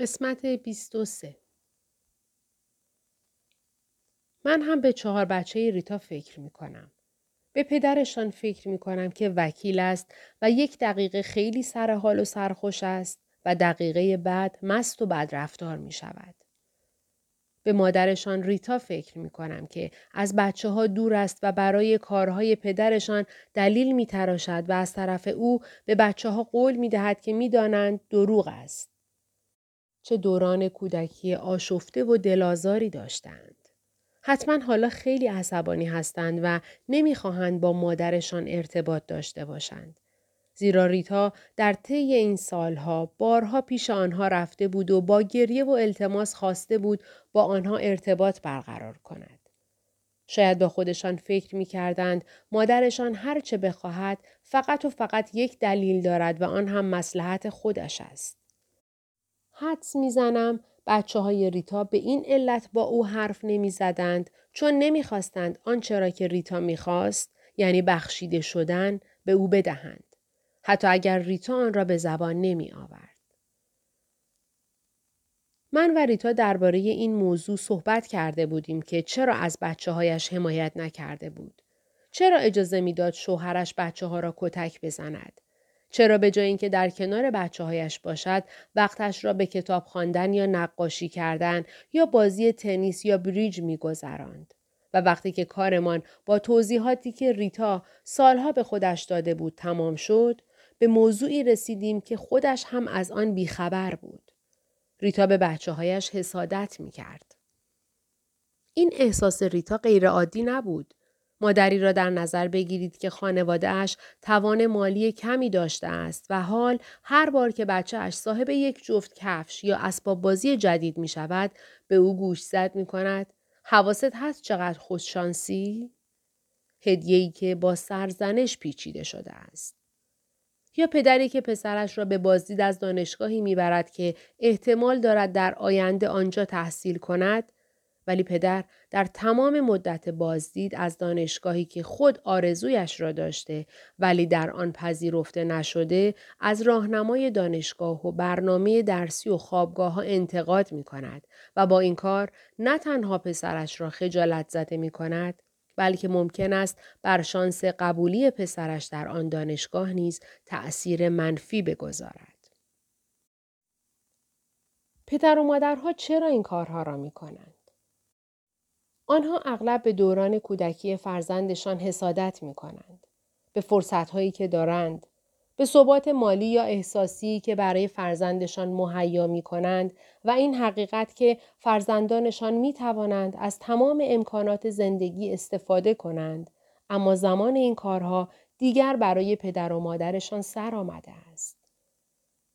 قسمت 23 من هم به چهار بچه ریتا فکر می کنم. به پدرشان فکر می کنم که وکیل است و یک دقیقه خیلی سر حال و سرخوش است و دقیقه بعد مست و بدرفتار می شود. به مادرشان ریتا فکر می کنم که از بچه ها دور است و برای کارهای پدرشان دلیل می تراشد و از طرف او به بچه ها قول می دهد که می دانند دروغ است. چه دوران کودکی آشفته و دلازاری داشتند. حتما حالا خیلی عصبانی هستند و نمی‌خواهند با مادرشان ارتباط داشته باشند. زیرا ریتا در طی این سالها بارها پیش آنها رفته بود و با گریه و التماس خواسته بود با آنها ارتباط برقرار کند. شاید با خودشان فکر می کردند مادرشان هر چه بخواهد فقط و فقط یک دلیل دارد و آن هم مسلحت خودش است. حدس می‌زنم بچه های ریتا به این علت با او حرف نمی زدند چون نمی‌خواستند آنچه را که ریتا می‌خواست یعنی بخشیده شدن به او بدهند. حتی اگر ریتا آن را به زبان نمی آورد. من و ریتا درباره این موضوع صحبت کرده بودیم که چرا از بچه هایش حمایت نکرده بود. چرا اجازه می‌داد شوهرش بچه ها را کتک بزند. چرا به جای اینکه در کنار بچه هایش باشد وقتش را به کتاب خواندن یا نقاشی کردن یا بازی تنیس یا بریج میگذراند و وقتی که کارمان با توضیحاتی که ریتا سالها به خودش داده بود تمام شد به موضوعی رسیدیم که خودش هم از آن بیخبر بود. ریتا به بچه هایش حسادت می کرد. این احساس ریتا غیرعادی نبود. مادری را در نظر بگیرید که خانوادهش توان مالی کمی داشته است و حال هر بار که بچهش صاحب یک جفت کفش یا اسباب بازی جدید می شود به او گوش زد می کند. حواست هست چقدر خوششانسی؟ هدیه‌ای که با سرزنش پیچیده شده است. یا پدری که پسرش را به بازدید از دانشگاهی می‌برد که احتمال دارد در آینده آنجا تحصیل کند ولی پدر در تمام مدت بازدید از دانشگاهی که خود آرزویش را داشته ولی در آن پذیرفته نشده از راهنمای دانشگاه و برنامه درسی و خوابگاه ها انتقاد می کند و با این کار نه تنها پسرش را خجالت زده می کند بلکه ممکن است بر شانس قبولی پسرش در آن دانشگاه نیز تأثیر منفی بگذارد. پدر و مادرها چرا این کارها را می کنند؟ آنها اغلب به دوران کودکی فرزندشان حسادت می کنند. به فرصتهایی که دارند، به ثبات مالی یا احساسی که برای فرزندشان مهیا می کنند و این حقیقت که فرزندانشان می توانند از تمام امکانات زندگی استفاده کنند اما زمان این کارها دیگر برای پدر و مادرشان سر آمده است.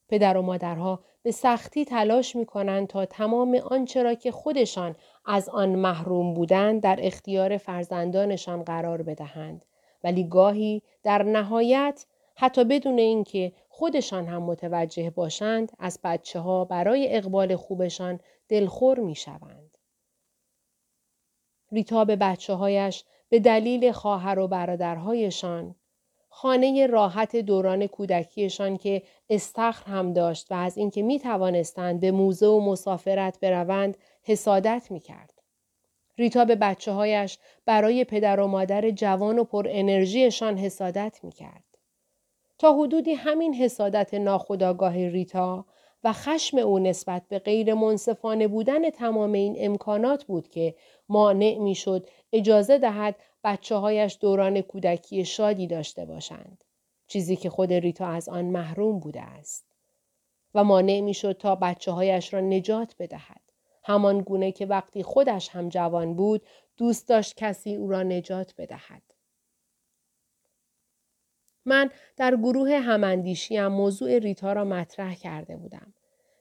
پدر و مادرها به سختی تلاش می کنند تا تمام آنچه را که خودشان از آن محروم بودند در اختیار فرزندانشان قرار بدهند ولی گاهی در نهایت حتی بدون اینکه خودشان هم متوجه باشند از بچه ها برای اقبال خوبشان دلخور می شوند. ریتا به بچه هایش به دلیل خواهر و برادرهایشان خانه راحت دوران کودکیشان که استخر هم داشت و از اینکه می توانستند به موزه و مسافرت بروند حسادت می کرد. ریتا به بچه هایش برای پدر و مادر جوان و پر انرژیشان حسادت می کرد. تا حدودی همین حسادت ناخداگاه ریتا و خشم او نسبت به غیر منصفانه بودن تمام این امکانات بود که مانع می شد اجازه دهد بچه هایش دوران کودکی شادی داشته باشند. چیزی که خود ریتا از آن محروم بوده است. و مانع می شد تا بچه هایش را نجات بدهد. همان گونه که وقتی خودش هم جوان بود دوست داشت کسی او را نجات بدهد. من در گروه هماندیشیم موضوع ریتا را مطرح کرده بودم.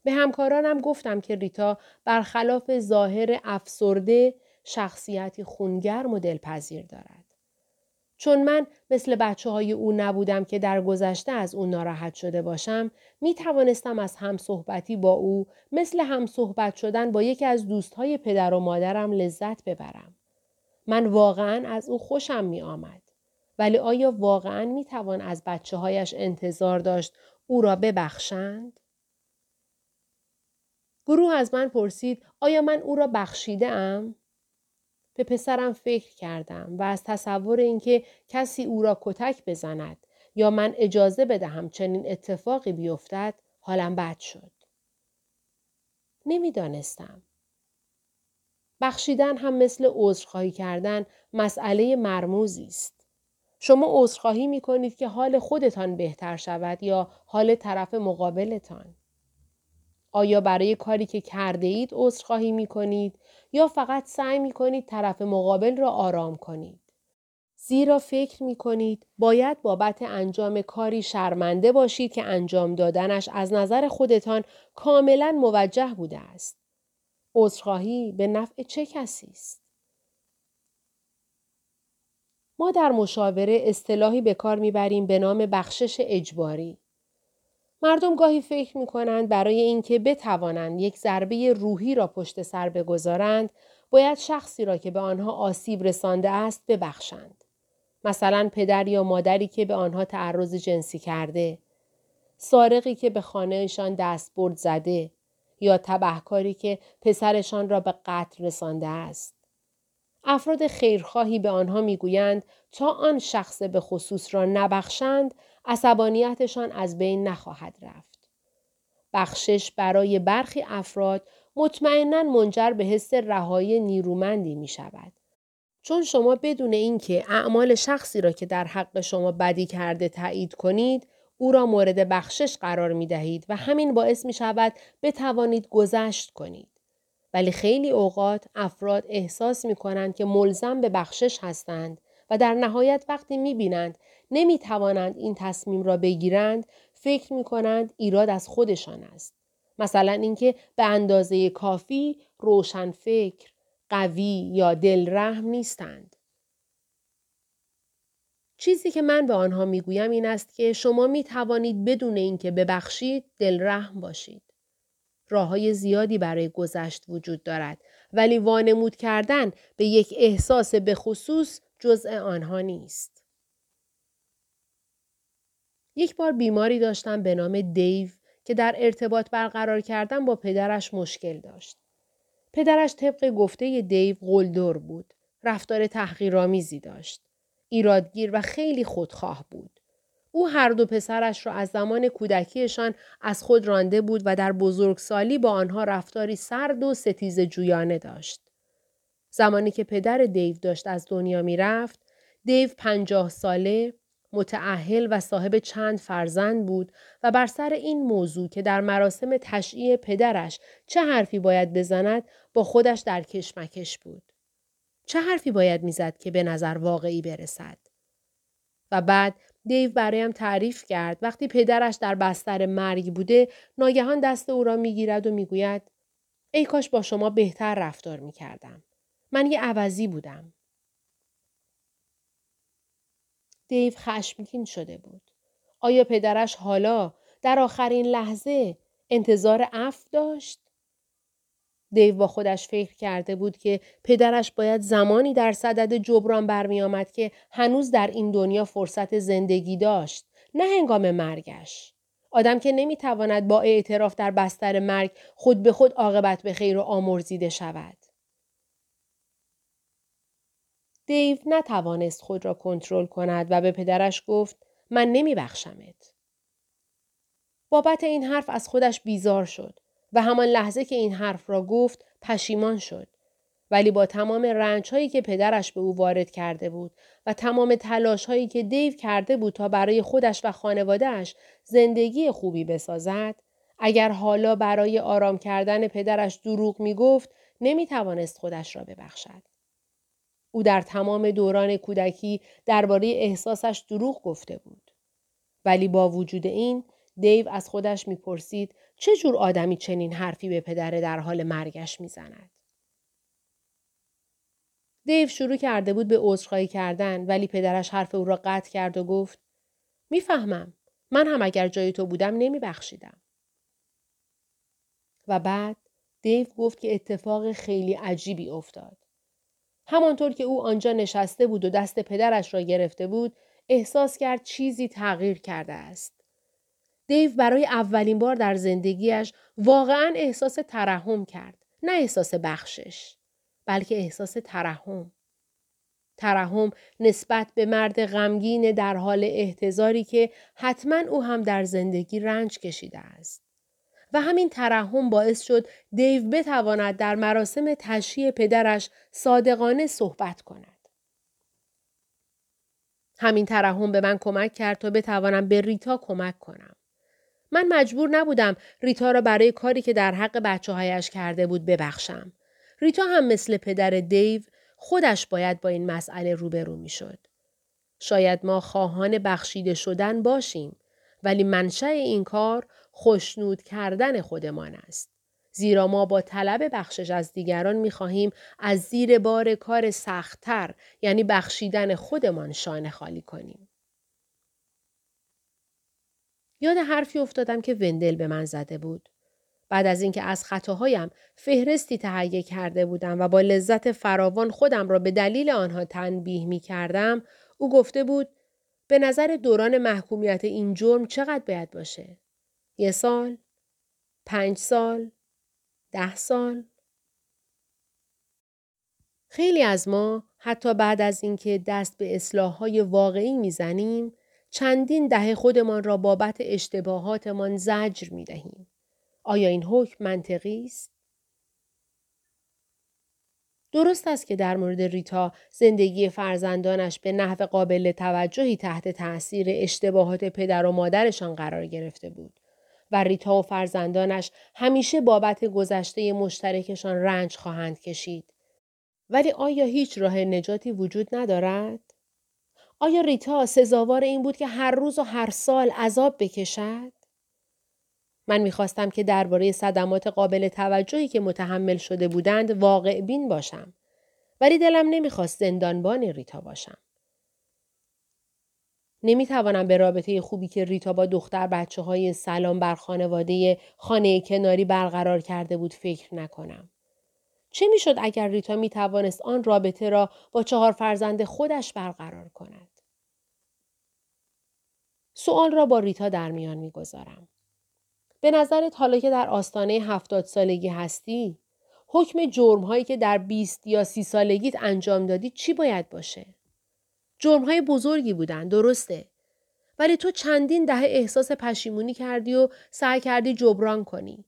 به همکارانم گفتم که ریتا برخلاف ظاهر افسرده شخصیتی خونگرم و دلپذیر دارد. چون من مثل بچه های او نبودم که در گذشته از او ناراحت شده باشم می توانستم از همصحبتی با او مثل همصحبت شدن با یکی از دوستهای پدر و مادرم لذت ببرم. من واقعا از او خوشم می آمد. ولی آیا واقعا می توان از بچه هایش انتظار داشت او را ببخشند؟ گروه از من پرسید آیا من او را بخشیده ام؟ به پسرم فکر کردم و از تصور اینکه کسی او را کتک بزند یا من اجازه بدهم چنین اتفاقی بیفتد حالم بد شد. نمی‌دانستم. بخشیدن هم مثل عذرخواهی کردن مسئله مرموزی است. شما عذرخواهی می کنید که حال خودتان بهتر شود یا حال طرف مقابلتان. آیا برای کاری که کرده اید عذرخواهی می کنید یا فقط سعی می کنید طرف مقابل را آرام کنید؟ زیرا فکر می کنید باید بابت انجام کاری شرمنده باشید که انجام دادنش از نظر خودتان کاملا موجه بوده است. عذرخواهی به نفع چه کسی است؟ ما در مشاوره اصطلاحی به کار می‌بریم به نام بخشش اجباری. مردم گاهی فکر می کنند برای اینکه بتوانند یک ضربه روحی را پشت سر بگذارند باید شخصی را که به آنها آسیب رسانده است ببخشند. مثلا پدر یا مادری که به آنها تعرض جنسی کرده، سارقی که به خانهشان دستبرد زده یا تبهکاری که پسرشان را به قتل رسانده است. افراد خیرخواهی به آنها می‌گویند تا آن شخص به خصوص را نبخشند عصبانیتشان از بین نخواهد رفت. بخشش برای برخی افراد مطمئنا منجر به حس رهایی نیرومندی می شود. چون شما بدون اینکه اعمال شخصی را که در حق شما بدی کرده تایید کنید او را مورد بخشش قرار می دهید و همین باعث می شود بتوانید گذشت کنید. ولی خیلی اوقات افراد احساس می کنند که ملزم به بخشش هستند و در نهایت وقتی می بینند نمی توانند این تصمیم را بگیرند فکر می کنند ایراد از خودشان است. مثلا اینکه به اندازه کافی روشن فکر، قوی یا دلرحم نیستند. چیزی که من به آنها می‌گویم این است که شما می توانید بدون اینکه ببخشید دلرحم باشید. راه های زیادی برای گذشت وجود دارد ولی وانمود کردن به یک احساس به خصوص جزء آنها نیست. یک بار بیماری داشتم به نام دیو که در ارتباط برقرار کردن با پدرش مشکل داشت. پدرش طبق گفته دیو قلدر بود. رفتار تحقیرآمیزی داشت. ایرادگیر و خیلی خودخواه بود. او هر دو پسرش را از زمان کودکیشان از خود رانده بود و در بزرگسالی با آنها رفتاری سرد و ستیز جویانه داشت. زمانی که پدر دیو داشت از دنیا می رفت، دیو پنجاه ساله، متعهل و صاحب چند فرزند بود و بر سر این موضوع که در مراسم تشییع پدرش چه حرفی باید بزند با خودش در کشمکش بود. چه حرفی باید می‌زد که به نظر واقعی برسد؟ و بعد دیو برایم تعریف کرد وقتی پدرش در بستر مرگ بوده ناگهان دست او را می‌گیرد و می‌گوید ای کاش با شما بهتر رفتار می‌کردم. من یه عوضی بودم. دیو خشمگین شده بود. آیا پدرش حالا در آخرین لحظه انتظار اف داشت؟ دیو با خودش فکر کرده بود که پدرش باید زمانی در صدد جبران برمی آمد که هنوز در این دنیا فرصت زندگی داشت نه هنگام مرگش. آدم که نمی‌تواند با اعتراف در بستر مرگ خود به خود عاقبت به خیر و آمرزیده شود. دیو نتوانست خود را کنترل کند و به پدرش گفت من نمی بخشمت. بابت این حرف از خودش بیزار شد و همان لحظه که این حرف را گفت پشیمان شد. ولی با تمام رنج هایی که پدرش به او وارد کرده بود و تمام تلاش هایی که دیو کرده بود تا برای خودش و خانوادهش زندگی خوبی بسازد، اگر حالا برای آرام کردن پدرش دروغ می گفت، نمی توانست خودش را ببخشد. او در تمام دوران کودکی درباره احساسش دروغ گفته بود. ولی با وجود این دیو از خودش می‌پرسید چه جور آدمی چنین حرفی به پدر در حال مرگش می‌زند. دیو شروع کرده بود به عذرخواهی کردن ولی پدرش حرف او را قطع کرد و گفت می‌فهمم من هم اگر جای تو بودم نمیبخشیدم. و بعد دیو گفت که اتفاق خیلی عجیبی افتاد. همانطور که او آنجا نشسته بود و دست پدرش را گرفته بود احساس کرد چیزی تغییر کرده است. دیو برای اولین بار در زندگیش واقعا احساس ترحم کرد. نه احساس بخشش. بلکه احساس ترحم. ترحم نسبت به مرد غمگین در حال احتضاری که حتما او هم در زندگی رنج کشیده است. و همین ترحم باعث شد دیو بتواند در مراسم تشییع پدرش صادقانه صحبت کند. همین ترحم به من کمک کرد تا بتوانم به ریتا کمک کنم. من مجبور نبودم ریتا را برای کاری که در حق بچه هایش کرده بود ببخشم. ریتا هم مثل پدر دیو خودش باید با این مسئله روبرو می شد. شاید ما خواهان بخشیده شدن باشیم ولی منشأ این کار خوشنود کردن خودمان است. زیرا ما با طلب بخشش از دیگران می خواهیم از زیر بار کار سختتر یعنی بخشیدن خودمان شانه خالی کنیم. یاد حرفی افتادم که وندل به من زده بود. بعد از اینکه از خطاهایم فهرستی تهیه کرده بودم و با لذت فراوان خودم را به دلیل آنها تنبیه می کردم، او گفته بود به نظر دوران محکومیت این جرم چقدر باید باشه؟ یه سال؟ پنج سال؟ ده سال؟ خیلی از ما حتی بعد از اینکه دست به اصلاح های واقعی می‌زنیم چندین دهه خودمان را بابت اشتباهاتمان زجر می دهیم. آیا این حکم منطقی است؟ درست است که در مورد ریتا زندگی فرزندانش به نحو قابل توجهی تحت تأثیر اشتباهات پدر و مادرشان قرار گرفته بود و ریتا و فرزندانش همیشه بابت گذشته مشترکشان رنج خواهند کشید. ولی آیا هیچ راه نجاتی وجود ندارد؟ آیا ریتا سزاوار این بود که هر روز و هر سال عذاب بکشد؟ من می‌خواستم که درباره صدمات قابل توجهی که متحمل شده بودند واقع بین باشم. ولی دلم نمی‌خواست زندانبان ریتا باشم. نمی‌توانم به رابطه خوبی که ریتا با دختر بچه های سلام بر خانواده خانه کناری برقرار کرده بود فکر نکنم. چه می‌شد اگر ریتا می توانست آن رابطه را با چهار فرزند خودش برقرار کند؟ سوال را با ریتا در میان می‌گذارم. به نظرت حالا که در آستانه هفتاد سالگی هستی حکم جرم هایی که در 20 یا سی سالگیت انجام دادی چی باید باشه؟ جرم های بزرگی بودن درسته. ولی تو چندین دهه احساس پشیمونی کردی و سعی کردی جبران کنی.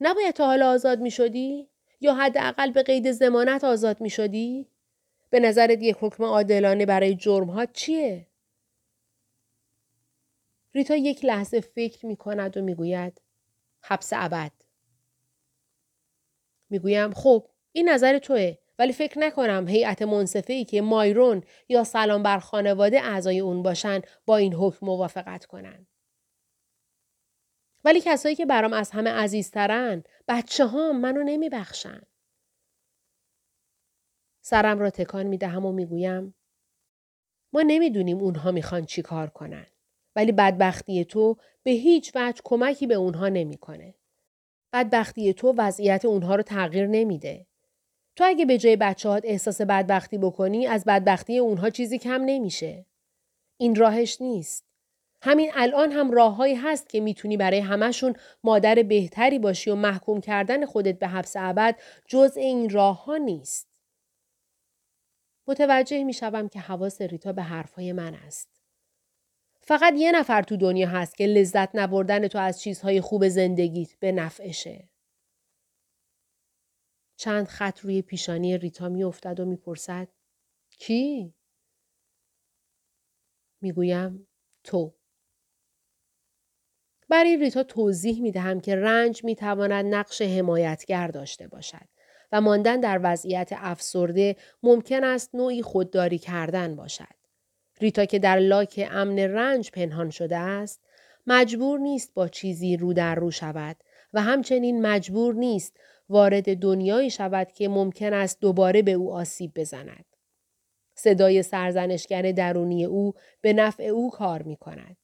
نباید تا حالا آزاد می شدی؟ یا حداقل به قید زمانت آزاد می شدی؟ به نظرت یک حکم عادلانه برای جرم ها چیه؟ ریتا یک لحظه فکر می کند و می گوید حبس ابد. می‌گویم خب این نظر توه ولی فکر نکنم هیئت منصفه ای که مایرون یا سلام بر خانواده اعضای اون باشن با این حکم موافقت کنن. ولی کسایی که برام از همه عزیزترن بچه ها منو نمیبخشن. سرم را تکان می دهم و می‌گویم ما نمی‌دونیم اونها می‌خوان چی کار کنن. ولی بدبختی تو به هیچ وجه کمکی به اونها نمی‌کنه. بدبختی تو وضعیت اونها رو تغییر نمیده. تو اگه به جای بچه احساس بدبختی بکنی از بدبختی اونها چیزی کم نمیشه. این راهش نیست. همین الان هم راههایی هست که می‌تونی برای همشون مادر بهتری باشی و محکوم کردن خودت به حبس ابد جزء این راه ها نیست. متوجه می‌شوم که حواس ریتا به حرفهای من است. فقط یه نفر تو دنیا هست که لذت نبردن تو از چیزهای خوب زندگیت به نفعشه. چند خط روی پیشانی ریتا می افتد و می‌پرسد کی؟ می‌گویم تو. برای ریتا توضیح می دهم که رنج می تواند نقش حمایتگر داشته باشد و ماندن در وضعیت افسرده ممکن است نوعی خودداری کردن باشد. ریتا که در لاک امن رنج پنهان شده است مجبور نیست با چیزی رو در رو شود و همچنین مجبور نیست وارد دنیایی شود که ممکن است دوباره به او آسیب بزند. صدای سرزنشگر درونی او به نفع او کار می کند.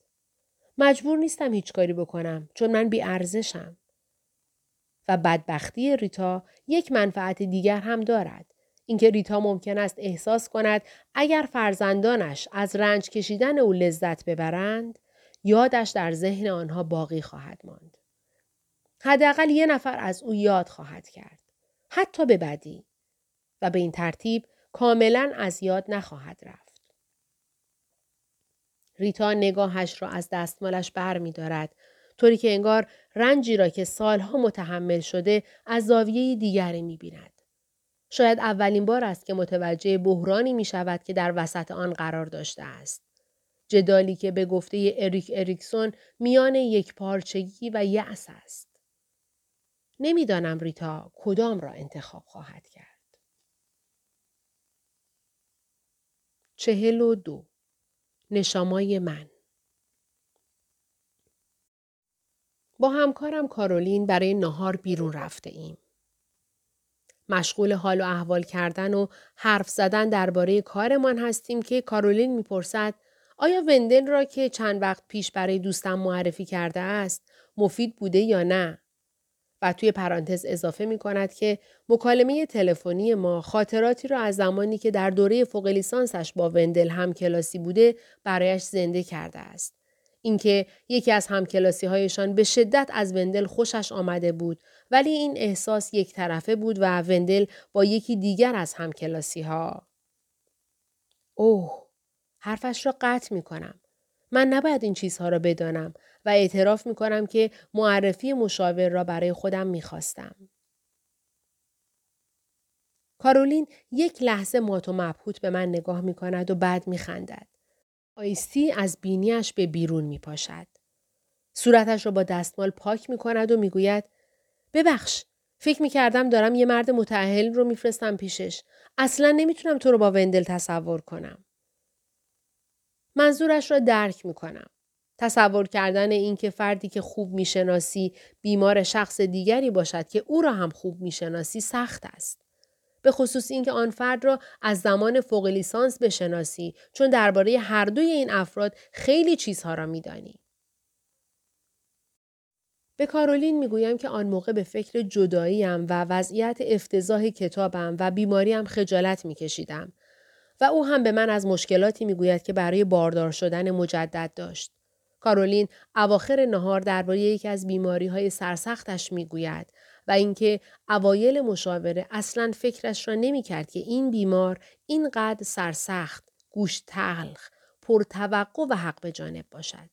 مجبور نیستم هیچ کاری بکنم چون من بی ارزشم. و بدبختی ریتا یک منفعت دیگر هم دارد. اینکه ریتا ممکن است احساس کند اگر فرزندانش از رنج کشیدن او لذت ببرند یادش در ذهن آنها باقی خواهد ماند. حداقل یه نفر از او یاد خواهد کرد. حتی به بدی. و به این ترتیب کاملا از یاد نخواهد رفت. ریتا نگاهش را از دستمالش بر می دارد طوری که انگار رنجی را که سالها متحمل شده از زاویه دیگری می بیند. شاید اولین بار است که متوجه بحرانی می شود که در وسط آن قرار داشته است. جدالی که به گفته اریک اریکسون میان یک پارچگی و یأس است. نمی‌دانم ریتا کدام را انتخاب خواهد کرد. چهل و دو نشامای من با همکارم کارولین برای نهار بیرون رفته ایم. مشغول حال و احوال کردن و حرف زدن درباره کارمان هستیم که کارولین می‌پرسد آیا وندل را که چند وقت پیش برای دوستم معرفی کرده است مفید بوده یا نه؟ توی پرانتز اضافه می کند که مکالمه تلفنی ما خاطراتی را از زمانی که در دوره فوق لیسانسش با وندل هم کلاسی بوده برایش زنده کرده است. اینکه یکی از همکلاسی هایشان به شدت از وندل خوشش آمده بود ولی این احساس یک طرفه بود و وندل با یکی دیگر از همکلاسی ها. اوه حرفش را قطع می کنم. من نباید این چیزها را بدانم و اعتراف می کنم که معرفی مشاور را برای خودم می خواستم. کارولین یک لحظه مات و مبهوت به من نگاه می کند و بعد می خندد. آیستی از بینیش به بیرون می پاشد. صورتش را با دستمال پاک می کند و می گوید ببخش فکر می کردم دارم یه مرد متعهل رو میفرستم پیشش. اصلا نمی‌تونم تو رو با وندل تصور کنم. منظورش را درک می کنم. تصور کردن اینکه فردی که خوب می‌شناسی بیمار شخص دیگری باشد که او را هم خوب می‌شناسی سخت است. به خصوص اینکه آن فرد را از زمان فوق لیسانس بشناسی چون درباره هر دوی این افراد خیلی چیزها را میدانی. به کارولین می‌گویم که آن موقع به فکر جداییم و وضعیت افتضاح کتابم و بیماریم خجالت میکشیدم و او هم به من از مشکلاتی می‌گوید که برای باردار شدن مجدد داشت. کارولین اواخر نهار درباره یکی از بیماری های سرسختش می‌گوید و اینکه اوایل مشاوره اصلا فکرش را نمی‌کرد که این بیمار اینقدر سرسخت، گوش تلخ، پرتوقع و حق به جانب باشد.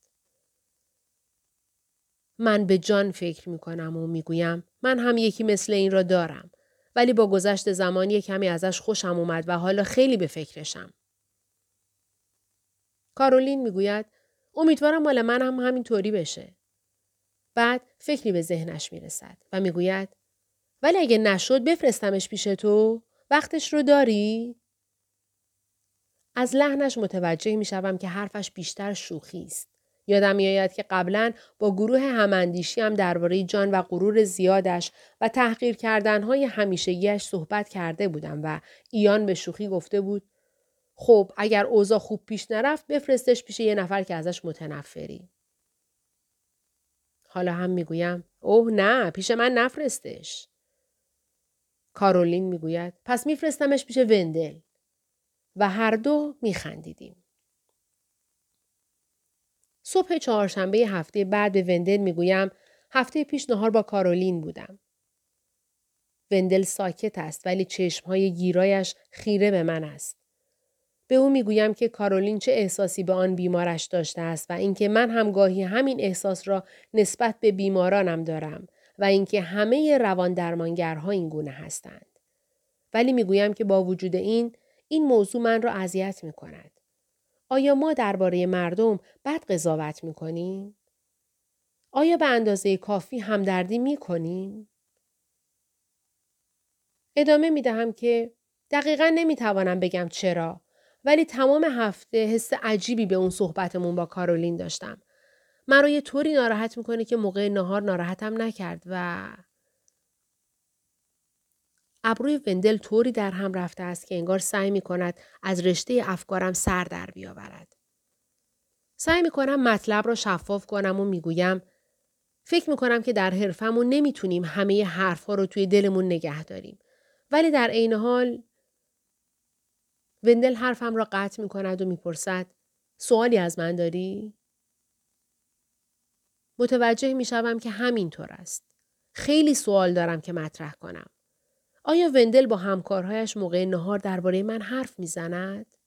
من به جان فکر می کنم و می‌گویم من هم یکی مثل این را دارم ولی با گذشت زمان یک کمی ازش خوشم اومد و حالا خیلی به فکرشم. کارولین می‌گوید امیدوارم مال من هم همینطوری بشه. بعد فکری به ذهنش می‌رسد و می‌گوید ولی اگه نشد بفرستمش پیش تو وقتش رو داری؟ از لحنش متوجه می‌شوم که حرفش بیشتر شوخی است. یادم میآید که قبلا با گروه هماندیشی هم درباره جان و غرور زیادش و تحقیر کردنهای همیشگیش صحبت کرده بودم و ایان به شوخی گفته بود خب اگر اوضاع خوب پیش نرفت بفرستش پیش یه نفر که ازش متنفری. حالا هم می‌گویم اوه نه پیش من نفرستش. کارولین می‌گوید پس میفرستمش پیش وندل. و هر دو میخندیدیم. صبح چهارشنبه هفته بعد به وندل می‌گویم هفته پیش نهار با کارولین بودم. وندل ساکت است ولی چشمهای گیرایش خیره به من است. به او می‌گویم که کارولین چه احساسی به آن بیمارش داشته است و اینکه من هم گاهی همین احساس را نسبت به بیمارانم دارم و اینکه همه روان درمانگرها این گونه هستند. ولی می‌گویم که با وجود این این موضوع من را اذیت می کند. آیا ما درباره مردم بد قضاوت می کنیم؟ آیا به اندازه کافی همدردی می کنیم؟ ادامه می دهم که دقیقا نمی توانم بگم چرا ولی تمام هفته حس عجیبی به اون صحبتمون با کارولین داشتم. من رو یه طوری ناراحت می‌کنه که موقع نهار ناراحتم نکرد و ابروی وندل طوری در هم رفته است که انگار سعی می کند از رشته افکارم سر در بیاورد. سعی می کنم مطلب را شفاف کنم و می‌گویم فکر می کنم که در حرفمون نمی‌تونیم همه حرفها رو توی دلمون نگه داریم. ولی در عین حال وندل حرفم را قطع می کند و می‌پرسد سوالی از من داری؟ متوجه می شوم که همینطور است. خیلی سوال دارم که مطرح کنم. آیا وندل با همکارهایش موقع نهار درباره من حرف می‌زند؟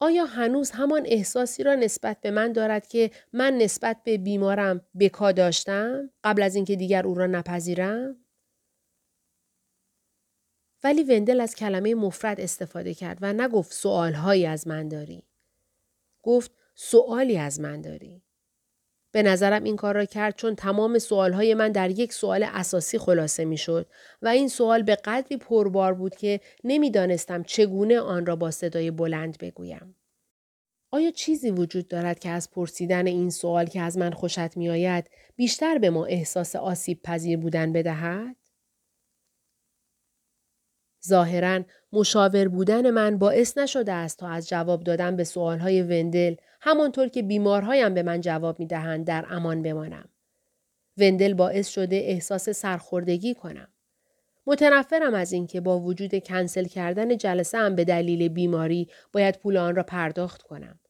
آیا هنوز همان احساسی را نسبت به من دارد که من نسبت به بیمارم بکا داشتم قبل از اینکه دیگر او را نپذیرم؟ ولی وندل از کلمه مفرد استفاده کرد و نگفت سوالهایی از من داری. گفت سوالی از من داری. به نظرم این کار را کرد چون تمام سوالهای من در یک سوال اساسی خلاصه می شد و این سوال به قدری پربار بود که نمی‌دانستم چگونه آن را با صدای بلند بگویم. آیا چیزی وجود دارد که از پرسیدن این سوال که از من خوشت می آید بیشتر به ما احساس آسیب پذیر بودن بدهد؟ ظاهرا مشاور بودن من باعث نشده است تا از جواب دادن به سوالهای وندل همانطور که بیمارهایم به من جواب می دهند در امان بمانم. وندل باعث شده احساس سرخوردگی کنم. متنفرم از اینکه با وجود کنسل کردن جلسه هم به دلیل بیماری باید پول آن را پرداخت کنم.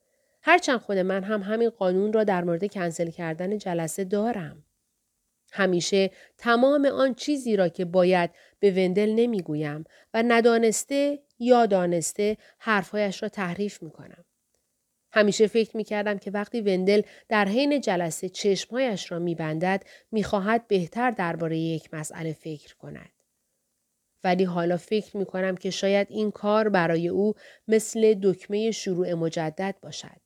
هرچند خود من هم همین قانون را در مورد کنسل کردن جلسه دارم. همیشه تمام آن چیزی را که باید به وندل نمی‌گویم و ندانسته یا دانسته حرفهایش را تحریف می کنم. همیشه فکر می کردم که وقتی وندل در حین جلسه چشمهایش را می بندد می خواهد بهتر درباره یک مسئله فکر کند. ولی حالا فکر می کنم که شاید این کار برای او مثل دکمه شروع مجدد باشد.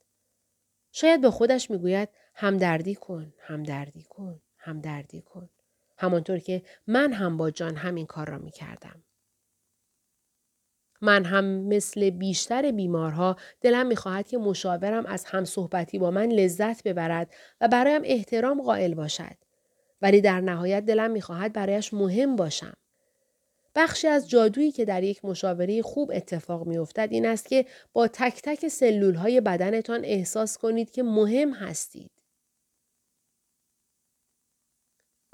شاید به خودش می گوید همدردی کن، همدردی کن. همدردی کن. همانطور که من هم با جان همین کار را می کردم. من هم مثل بیشتر بیمارها دلم می‌خواهد که مشاورم از هم صحبتی با من لذت ببرد و برایم احترام قائل باشد. ولی در نهایت دلم می‌خواهد برایش مهم باشم. بخشی از جادویی که در یک مشاوره خوب اتفاق میافتد این است که با تک تک سلول های بدنتان احساس کنید که مهم هستید.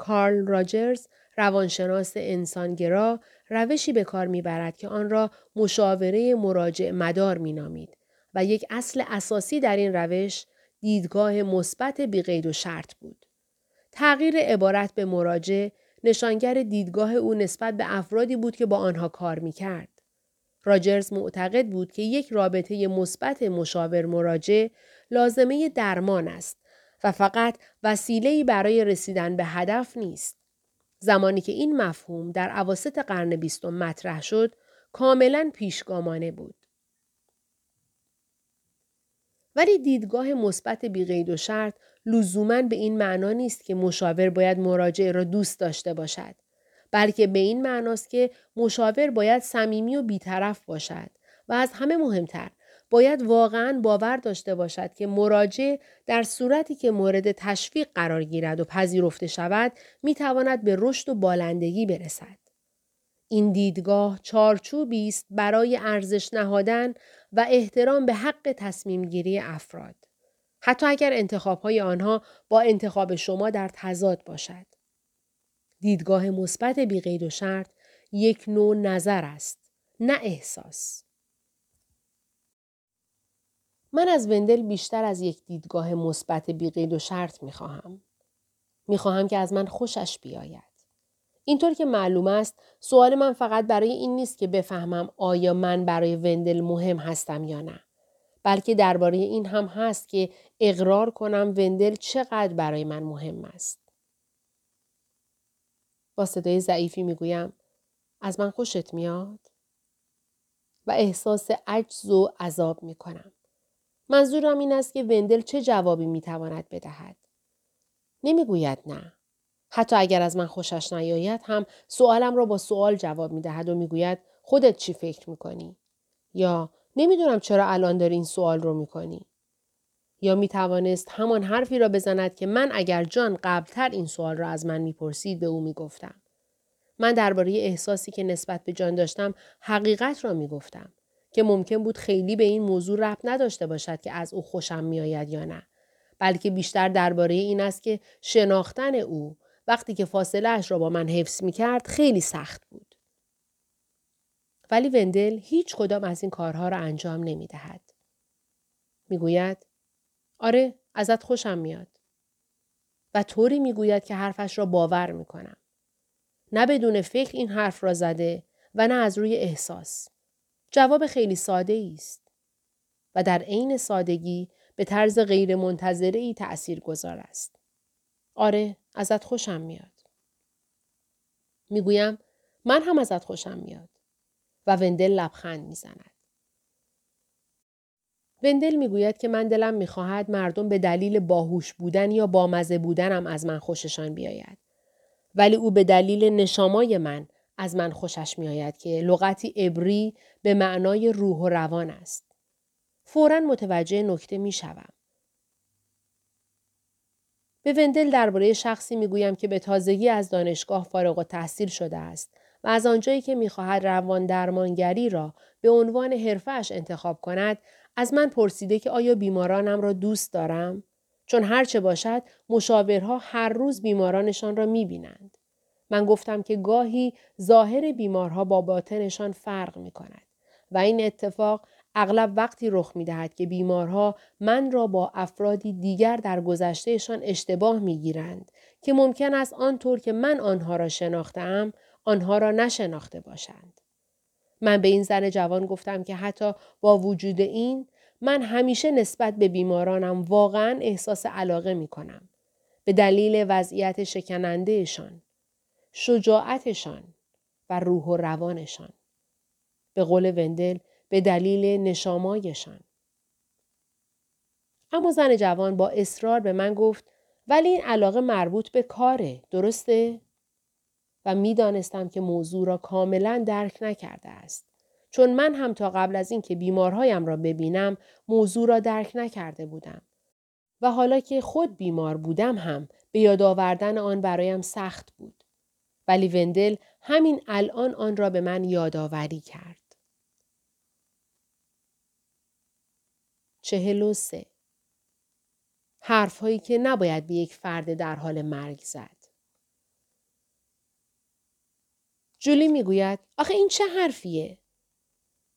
کارل راجرز روانشناس انسانگرا روشی به کار می‌برد که آن را مشاوره مراجع مدار مینامید و یک اصل اساسی در این روش دیدگاه مثبت بیقید و شرط بود. تغییر عبارت به مراجع نشانگر دیدگاه او نسبت به افرادی بود که با آنها کار می‌کرد. راجرز معتقد بود که یک رابطه مثبت مشاور مراجع لازمه درمان است و فقط وسیله‌ای برای رسیدن به هدف نیست. زمانی که این مفهوم در عواسط قرن بیستم مطرح شد، کاملا پیشگامانه بود. ولی دیدگاه مثبت بیقید و شرط لزوما به این معنا نیست که مشاور باید مراجعه را دوست داشته باشد بلکه به این معناست که مشاور باید صمیمی و بیطرف باشد و از همه مهمتر باید واقعا باور داشته باشد که مراجع در صورتی که مورد تشویق قرار گیرد و پذیرفته شود می تواند به رشد و بالندگی برسد. این دیدگاه چارچوبی است برای ارزش نهادن و احترام به حق تصمیم گیری افراد. حتی اگر انتخابهای آنها با انتخاب شما در تضاد باشد. دیدگاه مثبت بیقید و شرط یک نوع نظر است، نه احساس. من از وندل بیشتر از یک دیدگاه مثبت بیقید و شرط می خواهم. می خواهم که از من خوشش بیاید. اینطور که معلوم است سوال من فقط برای این نیست که بفهمم آیا من برای وندل مهم هستم یا نه. بلکه درباره این هم هست که اقرار کنم وندل چقدر برای من مهم است. با صدای ضعیفی می‌گویم از من خوشت میاد؟ و احساس عجز و عذاب می کنم. منظورم این است که وندل چه جوابی می‌تواند بدهد. نمی‌گوید نه. حتی اگر از من خوشش نیاید هم سوالم را با سوال جواب می‌دهد و می‌گوید خودت چی فکر می‌کنی؟ یا نمی‌دونم چرا الان داری این سوال رو می‌کنی؟ یا می توانست همان حرفی را بزند که من اگر جان قبلتر این سوال را از من می‌پرسید به او می‌گفتم. من درباره احساسی که نسبت به جان داشتم حقیقت را می‌گفتم. که ممکن بود خیلی به این موضوع ربط نداشته باشد که از او خوشم میآید یا نه بلکه بیشتر درباره این است که شناختن او وقتی که فاصله اش را با من حفظ می کرد خیلی سخت بود. ولی وندل هیچ کدام از این کارها را انجام نمی دهد. می گوید آره ازت خوشم میاد. و طوری می‌گوید که حرفش را باور می‌کنم. نه بدون فکر این حرف را زده و نه از روی احساس. جواب خیلی ساده است. و در عین سادگی به طرز غیر منتظره ای تأثیر گذار است. آره ازت خوشم میاد. می‌گویم من هم ازت خوشم میاد. و وندل لبخند می‌زند. وندل می‌گوید که من دلم می‌خواهد مردم به دلیل باهوش بودن یا بامزه بودنم از من خوششان بیاید. ولی او به دلیل نشامای من از من خوشش میآید که لغتی عبری به معنای روح و روان است. فورا متوجه نکته می شوم. به وندل درباره شخصی می‌گویم که به تازگی از دانشگاه فارغ و تحصیل شده است و از آنجایی که می‌خواهد روان درمانگری را به عنوان حرفش انتخاب کند از من پرسیده که آیا بیمارانم را دوست دارم چون هرچه باشد مشاورها هر روز بیمارانشان را می‌بینند من گفتم که گاهی ظاهر بیمارها با باطنشان فرق می کند و این اتفاق اغلب وقتی رخ می دهد که بیمارها من را با افرادی دیگر در گذشتهشان اشتباه می گیرند که ممکن است آنطور که من آنها را شناختم آنها را نشناخته باشند. من به این زن جوان گفتم که حتی با وجود این من همیشه نسبت به بیمارانم واقعا احساس علاقه می کنم. به دلیل وضعیت شکنندهشان، شجاعتشان و روح و روانشان. به قول وندل به دلیل نشامایشان. اما زن جوان با اصرار به من گفت ولی این علاقه مربوط به کاره درسته؟ و می‌دانستم که موضوع را کاملا درک نکرده است. چون من هم تا قبل از اینکه بیمارهایم را ببینم موضوع را درک نکرده بودم. و حالا که خود بیمار بودم هم به یاد آوردن آن برایم سخت بود. ولی وندل همین الان آن را به من یادآوری کرد. چهل و سه حرفهایی که نباید به یک فرد در حال مرگ زد. جولی می‌گوید آخه این چه حرفیه؟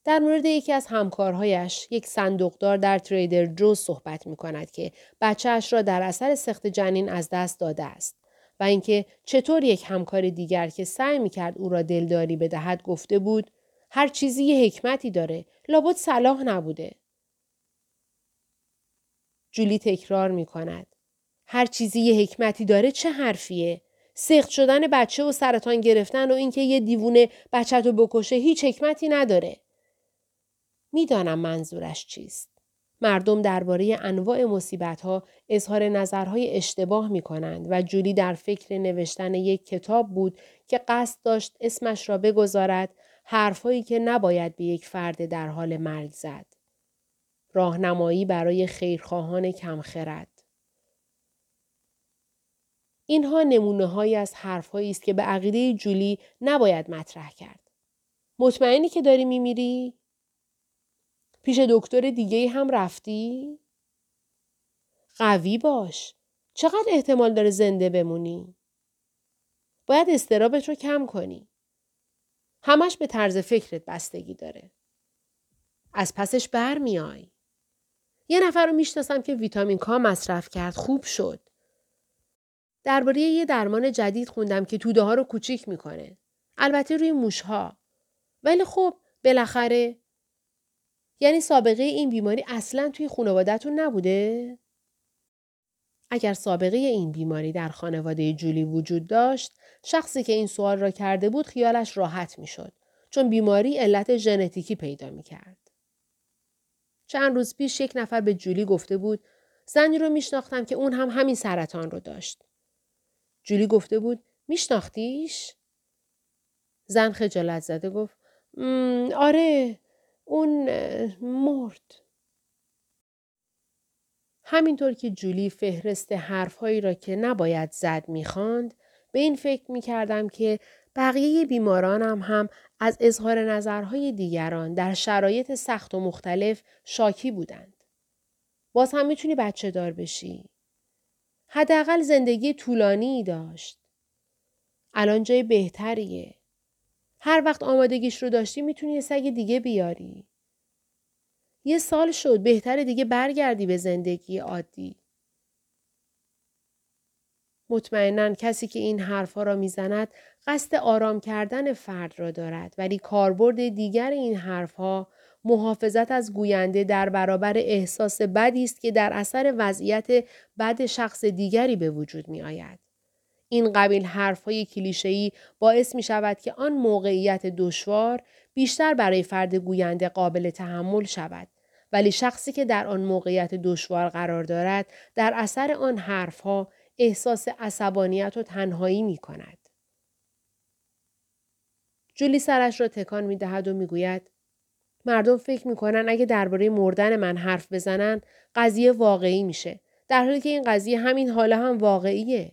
در مورد یکی از همکارهایش یک صندوقدار در تریدر جوز صحبت می کند که بچهش را در اثر سخت جنین از دست داده است و اینکه چطور یک همکار دیگر که سعی می کرد او را دلداری بدهد گفته بود هر چیزی یه حکمتی داره لابد صلاح نبوده. جولی تکرار می کند. هر چیزی یه حکمتی داره چه حرفیه؟ سخت شدن بچه و سرطان گرفتن و اینکه یه دیوونه بچه تو بکشه هیچ حکمتی نداره. می‌دانم منظورش چیست. مردم درباره انواع مصیبت ها اظهار نظرهای اشتباه می کنند و جولی در فکر نوشتن یک کتاب بود که قصد داشت اسمش را بگذارد حرفهایی که نباید به یک فرد در حال مرگ زد. راهنمایی برای خیرخواهان کمخرد. اینها نمونه هایی از حرفهایی است که به عقیده جولی نباید مطرح کرد. مطمئنی که داری میمیری؟ پیش دکتر دیگه هم رفتی؟ قوی باش. چقدر احتمال داره زنده بمونی؟ باید استرابت رو کم کنی. همش به طرز فکرت بستگی داره. از پسش برمیای. یه نفر رو می‌شناسم که ویتامین کا مصرف کرد خوب شد. درباره یه درمان جدید خوندم که توده ها رو کوچیک می‌کنه. البته روی موشها. ولی خب بالاخره یعنی سابقه این بیماری اصلا توی خانوادهتون نبوده؟ اگر سابقه این بیماری در خانواده جولی وجود داشت، شخصی که این سوال را کرده بود خیالش راحت می‌شد چون بیماری علت ژنتیکی پیدا می کرد. چند روز پیش یک نفر به جولی گفته بود زنی رو میشناختم که اون هم همین سرطان رو داشت. جولی گفته بود میشناختیش؟ زن خجالت زده گفت آره اون مرد. همینطور که جولی فهرست حرفهایی را که نباید زد می‌خواند به این فکر می‌کردم که بقیه بیمارانم هم از اظهار نظرهای دیگران در شرایط سخت و مختلف شاکی بودند. باز هم می‌تونی بچه دار بشی. حداقل زندگی طولانی داشت. الان جای بهتریه. هر وقت آمادگیش رو داشتی می‌تونی یه سگ دیگه بیاری. یه سال شد بهتره دیگه برگردی به زندگی عادی. مطمئنا کسی که این حرفها را می‌زند قصد آرام کردن فرد را دارد ولی کاربرد دیگر این حرفها محافظت از گوینده در برابر احساس بدی است که در اثر وضعیت بد شخص دیگری به وجود می آید. این قبیل حرفهای کلیشه‌ای باعث می شود که آن موقعیت دشوار بیشتر برای فرد گوینده قابل تحمل شود. ولی شخصی که در آن موقعیت دشوار قرار دارد در اثر آن حرفها احساس عصبانیت و تنهایی می کند. جولی سرش را تکان می دهد و می گوید مردم فکر می‌کنن اگه درباره مردن من حرف بزنن قضیه واقعی میشه. در حالی که این قضیه همین حالا هم واقعیه.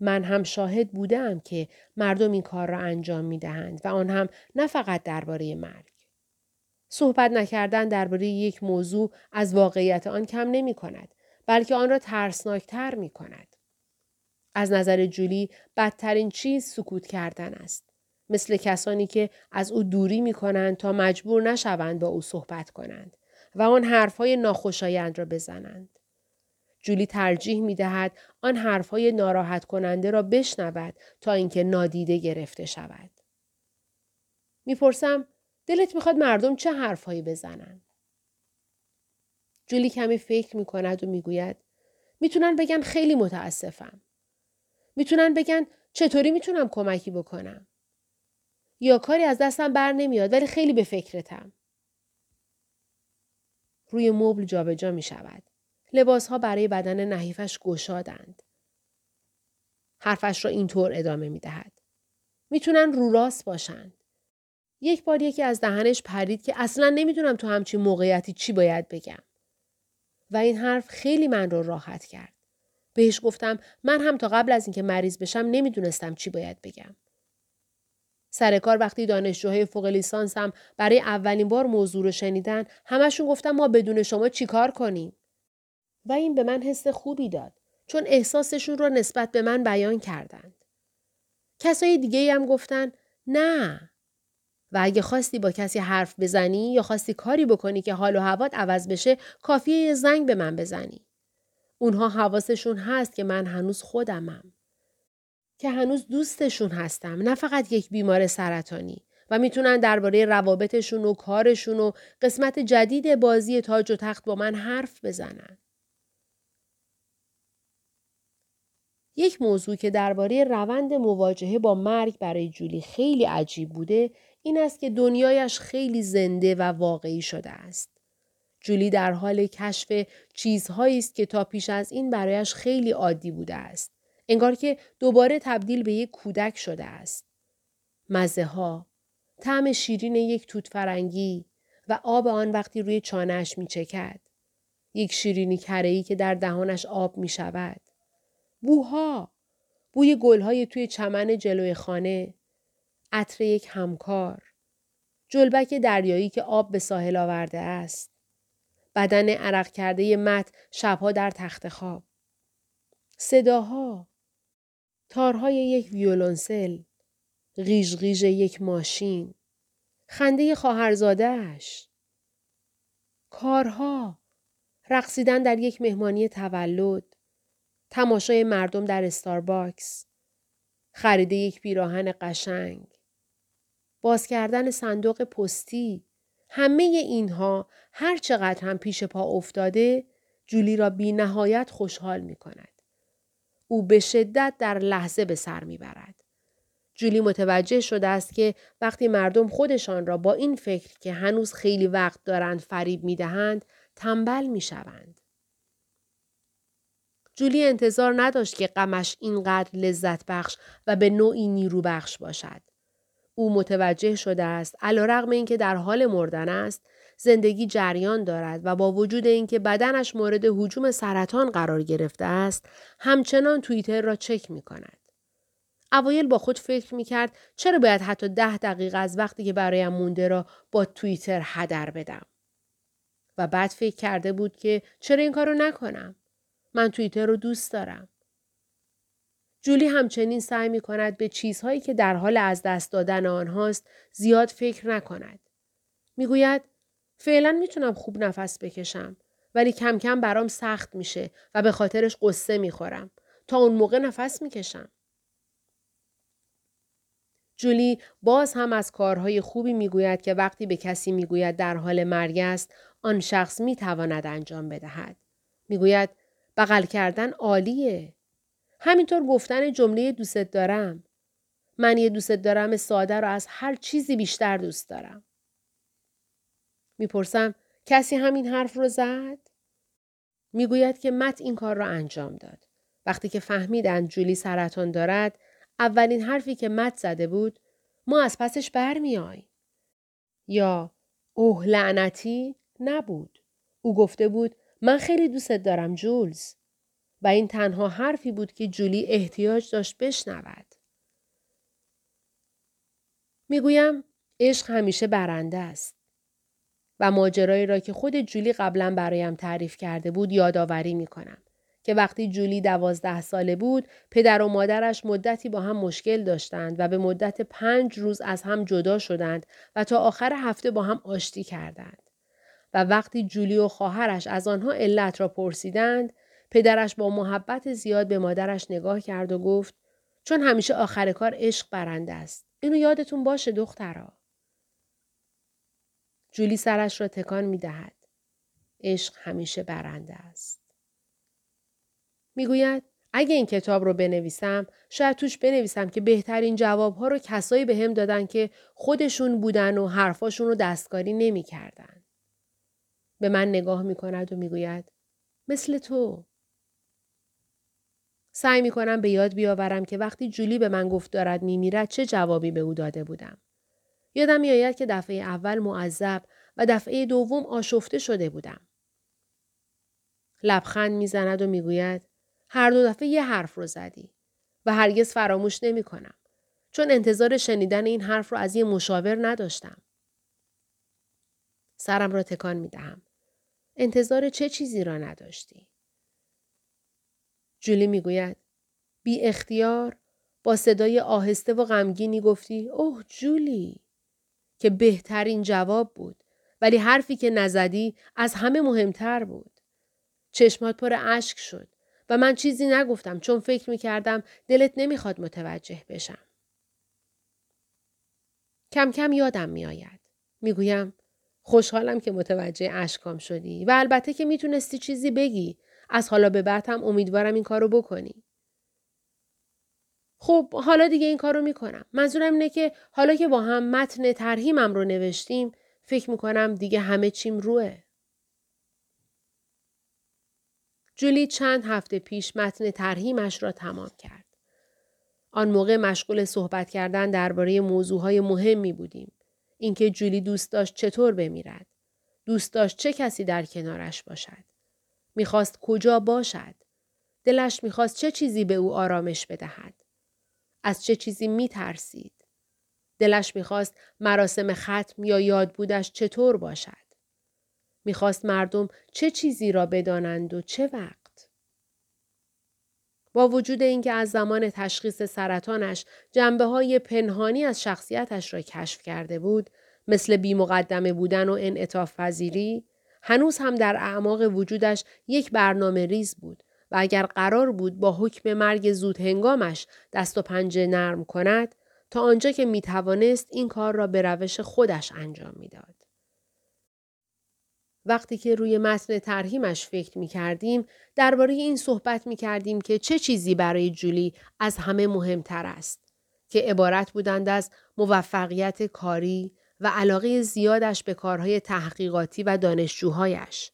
من هم شاهد بودم که مردم این کار را انجام می دهند و آن هم نه فقط درباره مرگ. صحبت نکردن درباره یک موضوع از واقعیت آن کم نمی کند بلکه آن را ترسناکتر می کند. از نظر جولی بدترین چیز سکوت کردن است. مثل کسانی که از او دوری می کنند تا مجبور نشوند با او صحبت کنند و آن حرفهای ناخوشایند را بزنند. جولی ترجیح می دهد آن حرفهای ناراحت کننده را بشنود تا اینکه نادیده گرفته شود. می‌پرسم دلت می‌خواد مردم چه حرفهایی بزنند؟ جولی کمی فکر می کند و می‌گوید می‌تونن بگن خیلی متاسفم. می‌تونن بگن چطوری می‌تونم کمکی بکنم؟ یا کاری از دستم بر نمیاد ولی خیلی به فکرتم. روی مبل جابجا می شود. لباس ها برای بدن نحیفش گشادند. حرفش را اینطور ادامه می دهد. می‌تونن رو راست باشند. یک بار یکی از دهنش پرید که اصلا نمی‌دونم تو همچین موقعیتی چی باید بگم. و این حرف خیلی من رو راحت کرد. بهش گفتم من هم تا قبل از اینکه مریض بشم نمی‌دونستم چی باید بگم. سر کار وقتی دانشجوهای فوق لیسانسم برای اولین بار موضوع رو شنیدن همشون گفتم ما بدون شما چیکار کنیم و این به من حس خوبی داد چون احساسشون رو نسبت به من بیان کردند. کسای دیگه هم گفتن نه. و اگه خواستی با کسی حرف بزنی یا خواستی کاری بکنی که حال و هوات عوض بشه کافیه یه زنگ به من بزنی. اونها حواسشون هست که من هنوز خودمم. که هنوز دوستشون هستم نه فقط یک بیمار سرطانی. و می‌تونن درباره روابطشون و کارشون و قسمت جدید بازی تاج و تخت با من حرف بزنن. یک موضوع که درباره روند مواجهه با مرگ برای جولی خیلی عجیب بوده این است که دنیایش خیلی زنده و واقعی شده است. جولی در حال کشف چیزهایی است که تا پیش از این برایش خیلی عادی بوده است. انگار که دوباره تبدیل به یک کودک شده است. مزه ها، طعم شیرین یک توت فرنگی و آب آن وقتی روی چانهش می چکد. یک شیرینی کرهی که در دهانش آب می شود. بوها، بوی گلهای توی چمن جلوی خانه، عطر یک همکار، جلبک دریایی که آب به ساحل آورده است. بدن عرق کرده مت شبها در تخت خواب. صداها تارهای یک ویولونسل، غیژ یک ماشین، خنده خواهرزادهاش، کارها، رقصیدن در یک مهمانی تولد، تماشای مردم در استارباکس، خرید یک پیراهن قشنگ، باز کردن صندوق پستی، همه اینها هر چقدر هم پیش پا افتاده جولی را بی نهایت خوشحال می کند. او به شدت در لحظه به سر می‌برد. جولی متوجه شده است که وقتی مردم خودشان را با این فکر که هنوز خیلی وقت دارند فریب می‌دهند تنبل می‌شوند. جولی انتظار نداشت که غمش اینقدر لذت بخش و به نوعی نیرو بخش باشد. او متوجه شده است علا رغم اینکه در حال مردن است زندگی جریان دارد و با وجود اینکه بدنش مورد حجوم سرطان قرار گرفته است همچنان توییتر را چک می کند. اوایل با خود فکر می کرد چرا باید حتی ده دقیقه از وقتی که برایم مونده را با توییتر هدر بدم. و بعد فکر کرده بود که چرا این کارو نکنم. من توییتر رو دوست دارم. جولی همچنین سعی می کند به چیزهایی که در حال از دست دادن آنهاست زیاد فکر نکند. می‌گوید فعلا می‌تونم خوب نفس بکشم ولی کم کم برام سخت میشه و به خاطرش قصه می‌خورم. تا اون موقع نفس می‌کشم. جولی باز هم از کارهای خوبی می‌گوید که وقتی به کسی می‌گوید در حال مرگ است آن شخص می‌تواند انجام بدهد. می‌گوید بغل کردن عالیه. همینطور گفتن جمله دوستت دارم. من یه دوست دارم ساده رو از هر چیزی بیشتر دوست دارم. می‌پرسم کسی همین حرف رو زد؟ می‌گوید که مت این کار را انجام داد. وقتی که فهمیدند جولی سرطان دارد، اولین حرفی که مت زده بود، ما از پسش برمیاییم. یا اوه لعنتی نبود. او گفته بود من خیلی دوستت دارم جولز. و این تنها حرفی بود که جولی احتیاج داشت بشنود. می‌گویم عشق همیشه برنده است. و ماجرایی را که خود جولی قبلا برایم تعریف کرده بود یادآوری می کنم. که وقتی جولی دوازده ساله بود پدر و مادرش مدتی با هم مشکل داشتند و به مدت پنج روز از هم جدا شدند و تا آخر هفته با هم آشتی کردند. و وقتی جولی و خواهرش از آنها علت را پرسیدند پدرش با محبت زیاد به مادرش نگاه کرد و گفت چون همیشه آخر کار عشق برنده است. اینو یادتون باشه دخترا. جولی سرش را تکان می دهد. عشق همیشه برنده است. می‌گوید اگه این کتاب رو بنویسم شاید توش بنویسم که بهترین جوابها رو کسایی به هم دادن که خودشون بودن و حرفاشون رو دستکاری نمی کردن. به من نگاه می کند و می‌گوید مثل تو. سعی می کنم به یاد بیاورم که وقتی جولی به من گفت دارد میرد چه جوابی به او داده بودم. یادم میآید که دفعه اول معذب و دفعه دوم آشفته شده بودم. لبخند می‌زند و می‌گوید هر دو دفعه یه حرف رو زدی و هرگز فراموش نمی کنم. چون انتظار شنیدن این حرف رو از یه مشاور نداشتم. سرم را تکان می دهم. انتظار چه چیزی را نداشتی؟ جولی می گوید بی اختیار با صدای آهسته و غمگینی گفتی اوه جولی که بهترین جواب بود ولی حرفی که نزدی از همه مهمتر بود. چشمات پر اشک شد و من چیزی نگفتم چون فکر می کردم دلت نمی‌خواد متوجه بشم. کم کم یادم میآید. می‌گویم خوشحالم که متوجه اشکام شدی و البته که می‌تونستی چیزی بگی. از حالا به بعد هم امیدوارم این کارو بکنی. خب حالا دیگه این کارو می‌کنم. منظورم اینه که حالا که با هم متن ترهیمم رو نوشتیم فکر می‌کنم دیگه همه چیم روه. جولی چند هفته پیش متن ترهیمش را تمام کرد. آن موقع مشغول صحبت کردن درباره موضوعهای مهمی بودیم. اینکه جولی دوست داشت چطور بمیرد. دوست داشت چه کسی در کنارش باشد. می‌خواست کجا باشد. دلش می‌خواست چه چیزی به او آرامش بدهد. از چه چیزی میترسید. دلش می‌خواست مراسم ختم یا یاد بودش چطور باشد. می‌خواست مردم چه چیزی را بدانند و چه وقت. با وجود اینکه از زمان تشخیص سرطانش جنبه های پنهانی از شخصیتش را کشف کرده بود مثل بیمقدمه بودن و انعطاف پذیری هنوز هم در اعماق وجودش یک برنامه ریز بود و اگر قرار بود با حکم مرگ زود هنگامش دست و پنجه نرم کند تا آنجا که می توانست این کار را به روش خودش انجام می‌داد. وقتی که روی متن ترهیمش فکر می کردیم درباره این صحبت می کردیم که چه چیزی برای جولی از همه مهمتر است که عبارت بودند از موفقیت کاری و علاقه زیادش به کارهای تحقیقاتی و دانشجوهایش.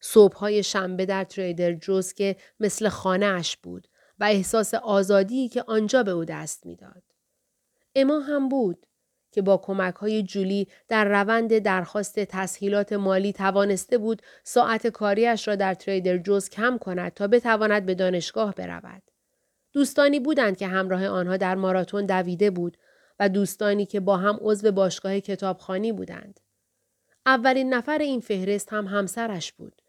صبحهای شنبه در تریدر جوز که مثل خانه اش بود و احساس آزادی که آنجا به او دست می‌داد. اما هم بود که با کمک های جولی در روند درخواست تسهیلات مالی توانسته بود ساعت کاریش را در تریدر جوز کم کند تا بتواند به دانشگاه برود. دوستانی بودند که همراه آنها در ماراتون دویده بود و دوستانی که با هم عضو باشگاه کتابخانی بودند. اولین نفر این فهرست هم همسرش بود.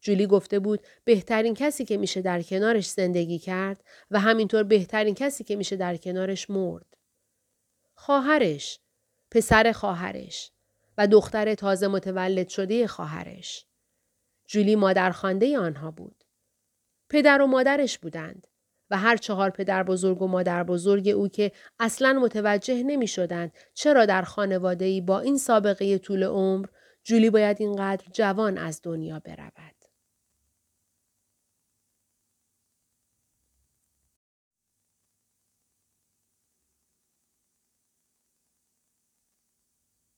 جولی گفته بود بهترین کسی که میشه در کنارش زندگی کرد و همینطور بهترین کسی که میشه در کنارش مرد. خواهرش، پسر خواهرش و دختر تازه متولد شده خواهرش. جولی مادرخوانده آنها بود. پدر و مادرش بودند. و هر چهار پدر بزرگ و مادر بزرگ او که اصلا متوجه نمی شدند چرا در خانواده با این سابقه طول عمر جولی باید اینقدر جوان از دنیا برود.